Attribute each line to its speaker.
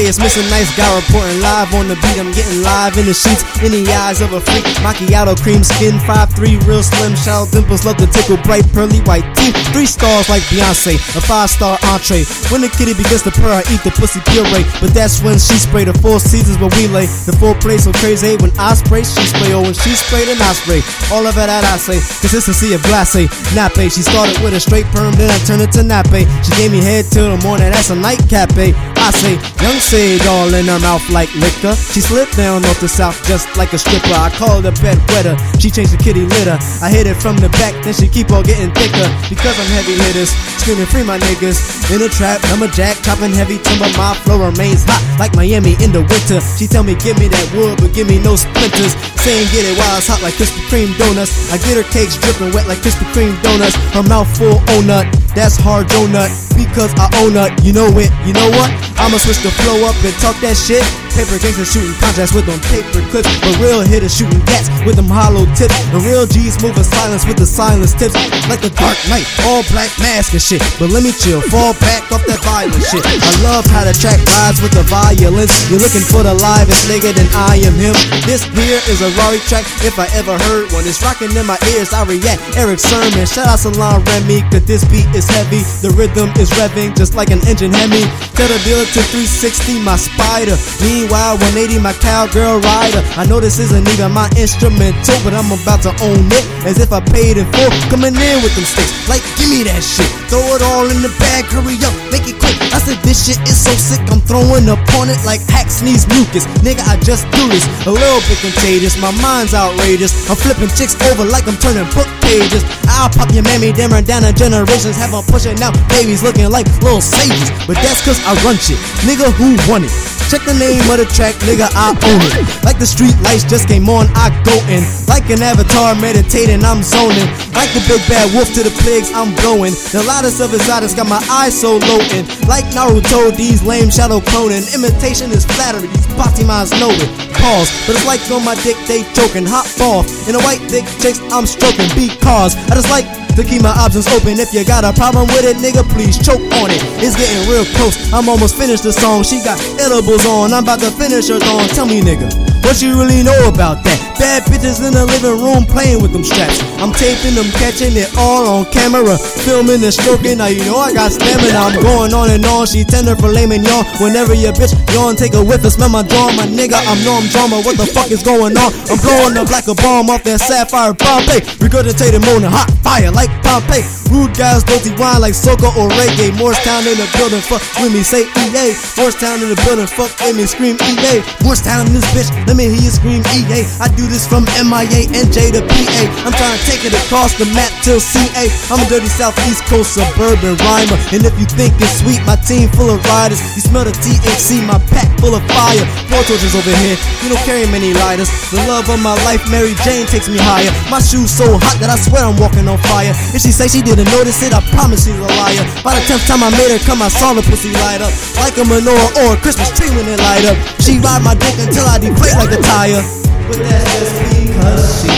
Speaker 1: it's missing nice guy reporting live on the beat. I'm getting live in the sheets, in the eyes of a freak. Macchiato cream skin, 5'3, real slim. Shout dimples, love to tickle bright pearly white teeth. Three stars like Beyonce, a five star entree. When the kitty begins to purr, I eat the pussy puree. But that's when she spray the four seasons where we lay. The full play so crazy. When I spray, she spray. Oh, when she spray, then I spray. All of that I say. Consistency of glace, nappe. She started with a straight perm, then I turned it to nappe. She gave me head till the morning, that's a nightcap, eh? I say, young sage all in her mouth like liquor. She slipped down off the south just like a stripper. I called her bed wetter. She changed the kitty litter. I hit it from the back, then she keep on getting thicker. Because I'm heavy hitters, screaming free my niggas. In a trap, I'm a jack, chopping heavy timber. My flow remains hot like Miami in the winter. She tell me give me that wood, but give me no splinters. Saying get it while it's hot like Krispy Kreme donuts. I get her cakes dripping wet like Krispy Kreme donuts. Her mouth full o nut, that's hard donut because I own nut. You know it, you know what? I'ma switch the flow up and talk that shit. Paper gangsters shooting contracts with them paper clips. But real hitters shooting gats with them hollow tips. The real G's moving silence with the silence tips. Like the dark knight, all black mask and shit. But let me chill, fall back off that violent shit. I love how the track rides with the violence. You're looking for the livest nigga, then I am him. This here is a Rari track, if I ever heard one. It's rocking in my ears, I react. Erick Sermon, shout out Salon Remy, cause this beat is heavy. The rhythm is revving just like an engine Hemi. Tell the dealer to 360 my spider. Meanwhile, 180 my cowgirl rider. I know this isn't even my instrumental, but I'm about to own it as if I paid in full. Coming in with them sticks, like give me that shit. Throw it all in the bag, hurry up, make it quick. I said this shit is so sick, I'm throwing up on it like hack sneeze mucus. Nigga, I just do this, a little bit contagious. My mind's outrageous. I'm flipping chicks over like I'm turning book pages. I'll pop your mammy, then down the generations. Have them pushing out babies looking like little sages. But that's cause I run shit. Nigga, who won it? Check the name of the track, nigga, I own it. Like the street lights just came on, I go in. Like an avatar meditating, I'm zoning. Like the big bad wolf to the pigs, I'm blowing. The loudest of artists got my eyes so low in. Like Naruto, these lame shadow cloning. Imitation is flattery, these minds know it. Pause, but it's like on my dick, they choking. Hot off, in a white dick chicks, I'm stroking. Because I just like to keep my options open. If you got a problem with it, nigga, please choke on it. It's getting real close. I'm almost finished the song. She got edibles on. I'm about to finish her on. Tell me, nigga. What you really know about that? Bad bitches in the living room playing with them straps. I'm taping them, catching it all on camera. Filming and stroking, now you know I got stamina. I'm going on and on. She tender for layman yawn. Whenever your bitch yawn, take a whiff and smell my jaw. My nigga, I'm no, I'm drama. What the fuck is going on? I'm blowing up like a bomb off that sapphire Bombay. Regurgitated moaning hot fire like Pompeii. Rude guys, dirty wine like soca or reggae. Morristown in the building, fuck with me, say EA. Morristown in the building, fuck with me, scream EA. Morristown in this bitch, let me hear you scream EA. I do this from MIA, NJ to PA. I'm trying to take it across the map till CA. I'm a dirty southeast coast suburban rhymer. And if you think it's sweet, my team full of riders. You smell the THC, my pack full of fire. Four torches over here, you don't carry many lighters. The love of my life, Mary Jane takes me higher. My shoes so hot that I swear I'm walking on fire. If she say she didn't notice it, I promise she's a liar. By the tenth time I made her come, I saw the pussy light up. Like a menorah or a Christmas tree when it light up. She ride my dick until I deflate like a tire. But that's just because she